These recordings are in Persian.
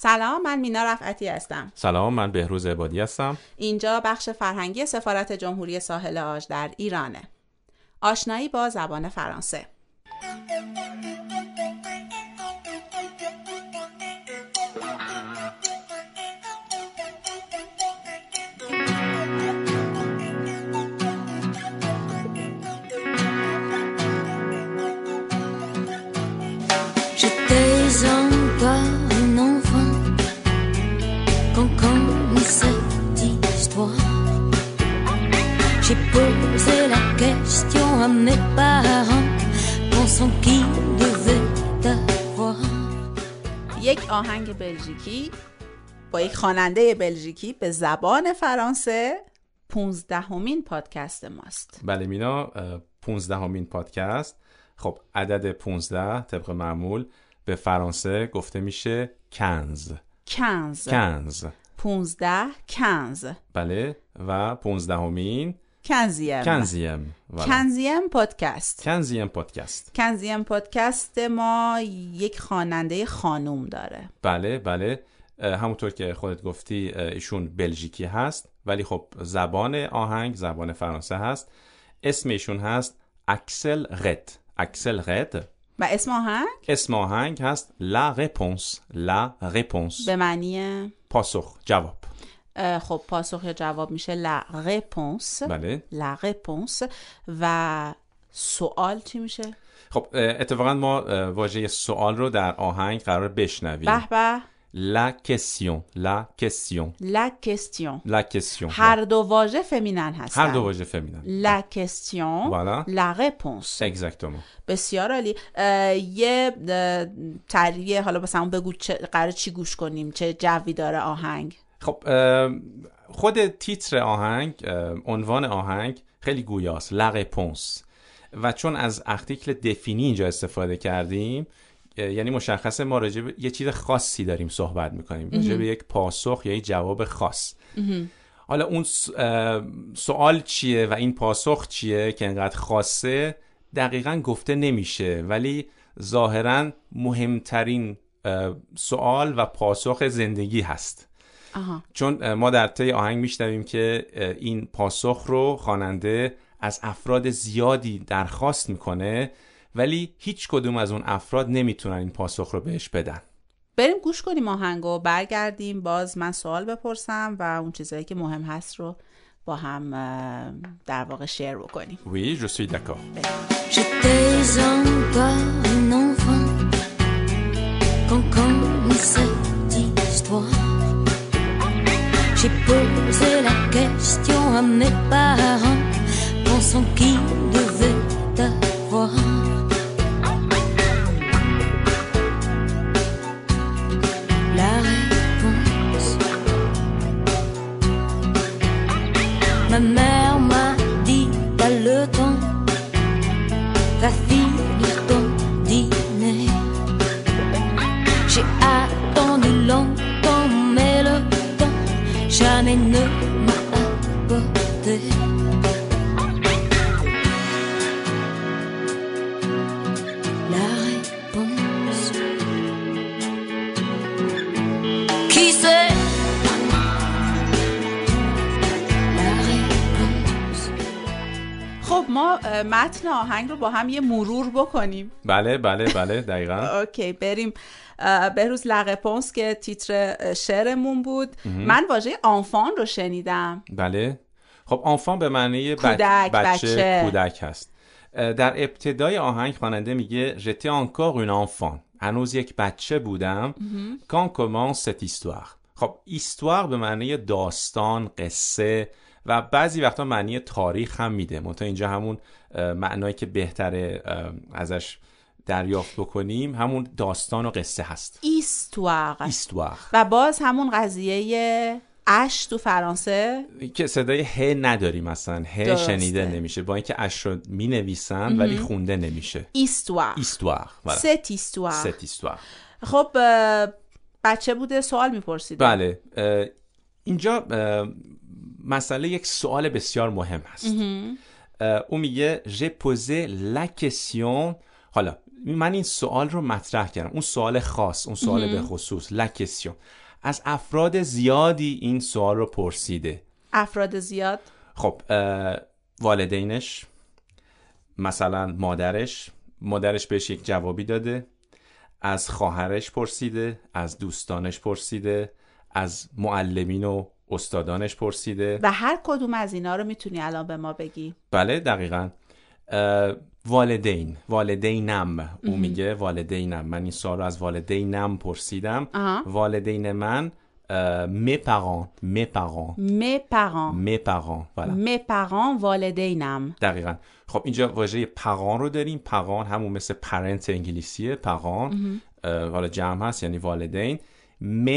سلام من مینا رفعتی هستم. سلام من بهروز عبادی هستم. اینجا بخش فرهنگی سفارت جمهوری ساحل آج در ایرانه. آشنایی با زبان فرانسه. Mes parents, pensant qu'ils devaient avoir. یک آهنگ بلژیکی با یک خواننده بلژیکی به زبان فرانسه پونزدهمین پادکست ماست. بله مینا پونزدهمین پادکست. خب عدد 15 طبق معمول به فرانسه گفته میشه کنز. کنز. کنز. پونزده کنز. بله و پونزدهمین quinzième quinzième. quinzième پادکست quinzième پادکست quinzième پادکست ما یک خواننده خانوم داره. بله بله. همونطور که خودت گفتی ایشون بلژیکی هست ولی خب زبان آهنگ زبان فرانسه هست. اسم ایشون هست Axelle Red. Axelle Red. و اسم آهنگ؟ اسم آهنگ هست La réponse La réponse به معنی؟ پاسخ جواب. خب پاسخ یا جواب میشه لا réponse بله. لا réponse. و سوال چی میشه؟ خب اتفاقا ما واژه سوال رو در آهنگ قرار بشنویم. به به. لا question لا question. لا question. لا question. هر دو واژه فمینن هستن. هر دو واژه فمینن لا Voilà. لا réponse. اگزاکتومو بسیار عالی. یه تعریه حالا مثلا بگو چه قرار چی گوش کنیم؟ چه جوی داره آهنگ؟ خب خود تیتر آهنگ عنوان آهنگ خیلی گویاست لا réponse. و چون از ارتیکل دفینی اینجا استفاده کردیم یعنی مشخصه ما راجع به یه چیز خاصی داریم صحبت می‌کنیم راجع به یک پاسخ یا یک جواب خاص. حالا اون سوال چیه و این پاسخ چیه که انقدر خاصه؟ دقیقا گفته نمیشه ولی ظاهرا مهمترین سوال و پاسخ زندگی هست. آها چون ما در طی آهنگ میشنویم که این پاسخ رو خواننده از افراد زیادی درخواست می‌کنه ولی هیچ کدوم از اون افراد نمی‌تونن این پاسخ رو بهش بدن بریم گوش کنیم آهنگ و برگردیم باز من سوال بپرسم و اون چیزهایی که مهم هست رو با هم در واقع شیر بکنیم Oui, je suis d'accord. J'étais encore une enfant quand commence cette histoire. J'ai posé la question à mes parents, pensant qu'ils devaient avoir. La réponse. Ma mère m'a dit, t'as le temps va finir jamais ne m'a apporté. La réponse. Qui sait? خب ما متن آهنگ رو با هم یه مرور بکنیم بله بله بله دقیقا اوکی بریم بهروز لقپونس که تیتر شعرمون بود. من واژه آنفان رو شنیدم. بله. خب آنفان به معنی کودک، بچه, بچه. کودک هست. در ابتدای آهنگ خواننده میگه j'étais encore une enfant هنوز یک بچه بودم. quand commence cette histoire? خب ایستوار به معنی داستان قصه و بعضی وقتا معنی تاریخ هم میده. منتها اینجا همون معنایی که بهتره ازش دریافت بکنیم همون داستان و قصه هست. ایستواغ ایستوار و باز همون قضیه اش تو فرانسه. که صدای ه نداریم اصلا. ه. شنیده نمیشه. با اینکه اش رو می نویسن ولی خونده نمیشه. ایستوار ست ایستواغ ست ایستوار خب بچه بوده سوال می‌پرسید بله. اینجا مسئله یک سوال بسیار مهم هست. او میگه j'ai posé la question حالا من این سوال رو مطرح کردم. اون سوال خاص اون سوال به خصوص لکسیون از افراد زیادی این سوال رو پرسیده. افراد زیاد؟ خب والدینش مثلا مادرش مادرش بهش یک جوابی داده. از خواهرش پرسیده از دوستانش پرسیده از معلمین و استادانش پرسیده. و هر کدوم از اینا رو می‌تونی الان به ما بگی. بله دقیقا. والدین والدینم او میگه والدینم. من این سوال رو از والدینم پرسیدم. آها. والدین من mes parents mes parents. Mes parents. Mes parents voilà. Mes parents والدینم. دقیقا. خب اینجا واژه parents رو داریم. parents همون مثل parent انگلیسیه. parents اه، حالا جمع هست یعنی والدین. mes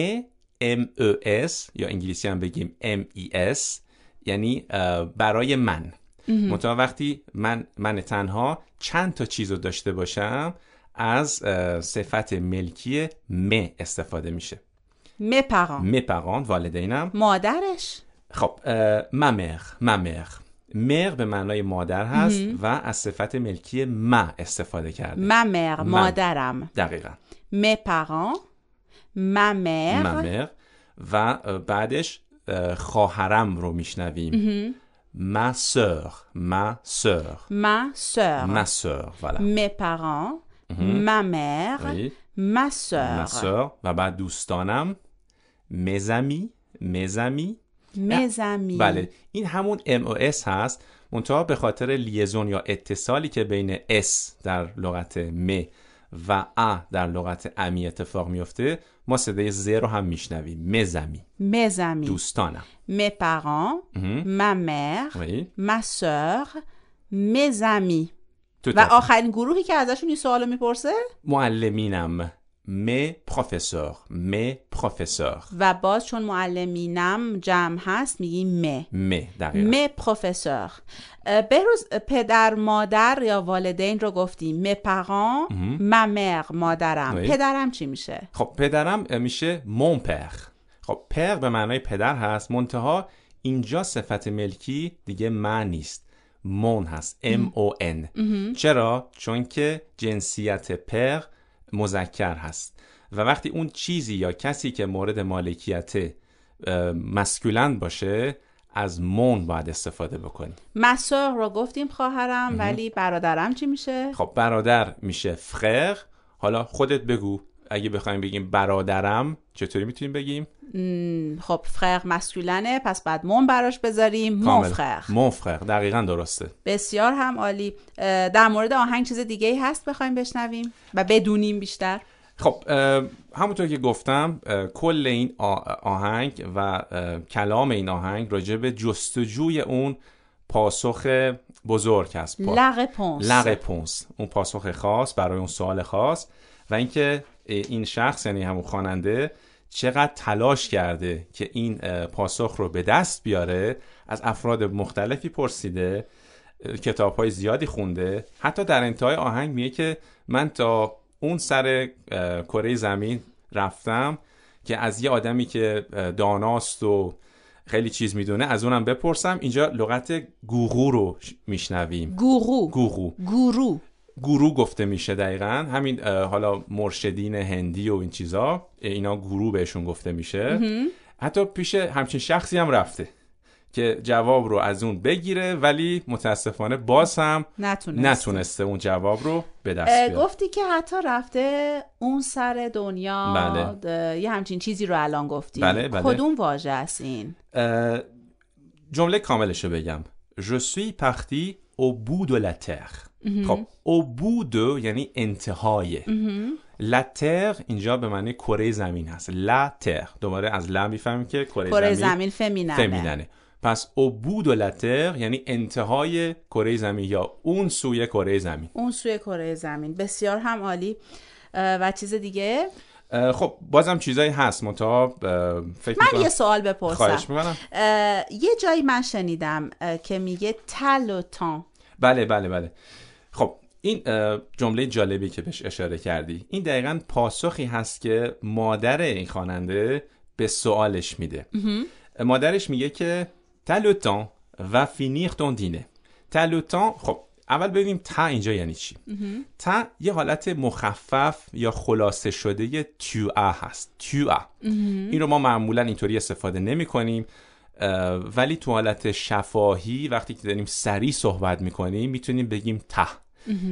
M E S یا انگلیسی هم بگیم M E S یعنی برای من. منتها وقتی من من تنها چند تا چیز رو داشته باشم از صفت ملکی م استفاده میشه. mes parents م پغان والدینم. مادرش؟ خب ممر ممر مر به معنای مادر هست و از صفت ملکی ما استفاده کرده. mère مادرم. دقیقا. ma mère ممر و بعدش اه، خواهرم رو میشنویم. ما سور ما سور ma sœur. ما سور voilà. mes parents ma mère Oui. ma sœur. سور و بعد دوستانم mes amis mes amis. Mes amis. بله این همون MOS هست. منتها به خاطر لیزون یا اتصالی که بین S در لغت م و ا در لغت امی اتفاق میفته ما صدای ز رو هم میشنویم. مزمی amis دوستانم. mes parents ma mère Oui. ma sœur mes amis تو و. آخرین گروهی که ازشون این سوالو می‌پرسه؟ معلمینم. م پروفسور م پروفسور و باز چون معلمینم جمع هست میگی م م دقیقا. م پروفسور. بهروز پدر مادر یا والدین رو گفتیم. م پران ما مر مادرم. Oui. پدرم چی میشه؟ خب پدرم میشه مون پر خب پر به معنای پدر هست. منتها اینجا صفت ملکی دیگه من نیست. مون هست. M O N. چرا؟ چون که جنسیت پر مذکر هست. و وقتی اون چیزی یا کسی که مورد مالکیت اه، مسکولن باشه از مون باید استفاده بکنی. مسور رو گفتیم خواهرم ولی برادرم چی میشه؟ خب برادر میشه فرر حالا خودت بگو. اگه بخوایم بگیم برادرم چطوری می‌تونیم بگیم؟ خب فرق مسکولنه پس بعد مون براش بذاریم. مون. فرق. مون فرر دقیقا درسته. بسیار هم عالی. در مورد آهنگ چیز دیگه ای هست بخوایم بشنویم؟ و بدونیم بیشتر؟ خب همونطور که گفتم کل این آهنگ و کلام این آهنگ راجع به جستجوی اون پاسخ بزرگ هست. پا- لا réponse لا رپونس اون پاسخ خاص برای اون سوال خاص. و اینکه این شخص یعنی همون خواننده چقدر تلاش کرده که این پاسخ رو به دست بیاره از افراد مختلفی پرسیده کتاب های زیادی خونده. حتی در انتهای آهنگ میگه که من تا اون سر کره زمین رفتم که از یه آدمی که داناست و خیلی چیز می‌دونه از اونم بپرسم. اینجا لغت گوغو رو میشنویم. گورو گوغو. گورو گورو گفته میشه دقیقا. همین حالا مرشدین هندی و این چیزا اینا گورو بهشون گفته میشه. حتی پیش همچین شخصی هم رفته که جواب رو از اون بگیره ولی متاسفانه باز هم نتونست نتونسته اون جواب رو به دست بیاره. گفتی که حتی رفته اون سر دنیا. بله. یه همچین چیزی رو الان گفتی. بله، بله. کدوم واژه است این؟ جمله کاملش رو بگم. Je suis parti au bout de la terre. خب au bout de یعنی انتهای la terre اینجا به معنی کره زمین هست. La terre. دوباره از لا می‌فهمیم که کره, کره زمین زمین فمیننه پس au bout de la terre یعنی انتهای کره زمین یا اون سوی کره زمین. اون سوی کره زمین. بسیار هم عالی. و چیز دیگه؟ خب بازم چیزایی هست. اه، فکر من می‌کنم یه سوال بپرسم. خواهش می‌کنم. یه جایی من شنیدم که میگه تل و تان. بله بله بله. خب این جمله جالبی که بهش اشاره کردی. این دقیقا پاسخی هست که مادر این خواننده به سوالش میده. مادرش میگه که تل و تان و فینیر تون دینه تل و تان خب اول ببینیم تا اینجا یعنی چی؟ تا یه حالت مخفف یا خلاصه شده تیوآ هست. تیوآ این رو ما معمولا اینطوری استفاده نمی کنیم ولی تو حالت شفاهی وقتی که داریم سریع صحبت می‌کنیم می‌تونیم بگیم ته.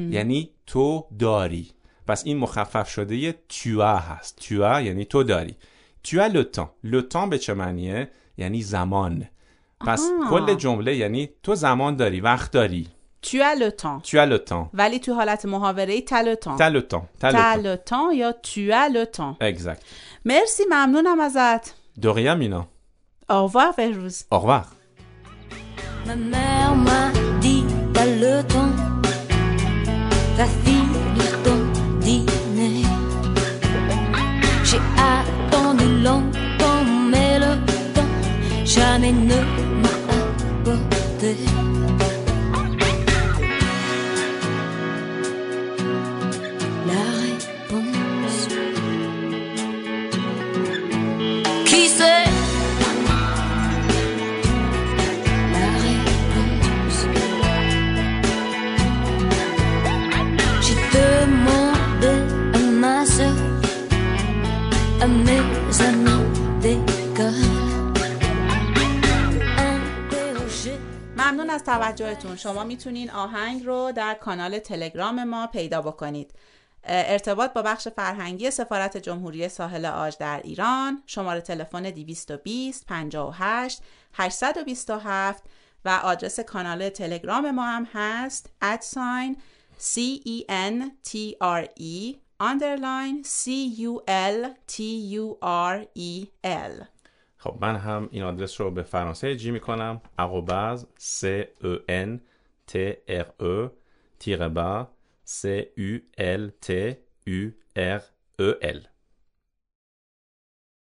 یعنی تو داری. پس این مخفف شده تیوآ هست. تیوآ یعنی تو داری. تو لوتان. لوتان به چه معنیه؟ یعنی زمان. پس آها. کل جمله یعنی تو زمان داری وقت داری. Tu as le temps. تو لوتان. ولی تو حالت محاوره ای le temps. تا لوتان. تا تا لوتان. le temps یا tu as le temps. اگزکت مرسی ممنونم ازت. دوریا مینا. Au revoir, Fajous. Au revoir. Ma mère m'a dit pas le temps, va finir ton dîner. J'ai attendu longtemps, mais le temps jamais ne m'a apporté. توجهتون. شما می‌تونین آهنگ رو در کانال تلگرام ما پیدا بکنید. ارتباط با بخش فرهنگی سفارت جمهوری ساحل آج در ایران. شماره تلفن 220 58 827 و آدرس کانال تلگرام ما هم هست. ادساین C E N T R E underline E خب من هم این آدرس رو به فرانسه جی می‌کنم اقوبز C E N T R E تیره با C U L T U R E L.